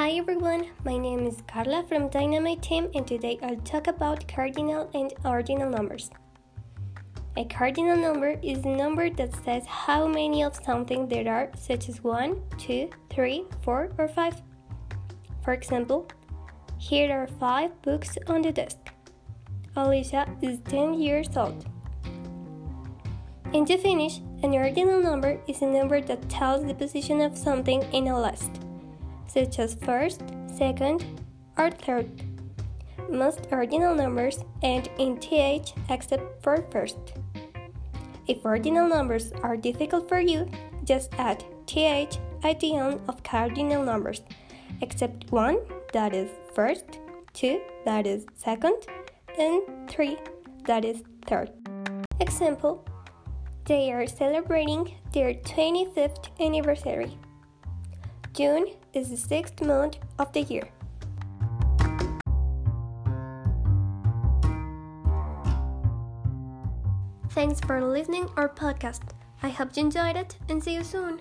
Hi everyone, my name is Carla from Dynamite Team and today I'll talk about cardinal and ordinal numbers. A cardinal number is a number that says how many of something there are, such as 1, 2, 3, 4, or 5. For example, here are 5 books on the desk. Alicia is 10 years old. And to finish, an ordinal number is a number that tells the position of something in a list such as first, second, or third. Most ordinal numbers end in th except for first. If ordinal numbers are difficult for you, just add th at the end of cardinal numbers, except one that is first, two that is second, and three that is third. Example They are celebrating their 25th anniversary. June is the sixth month of the year. Thanks for listening our podcast. I hope you enjoyed it and see you soon.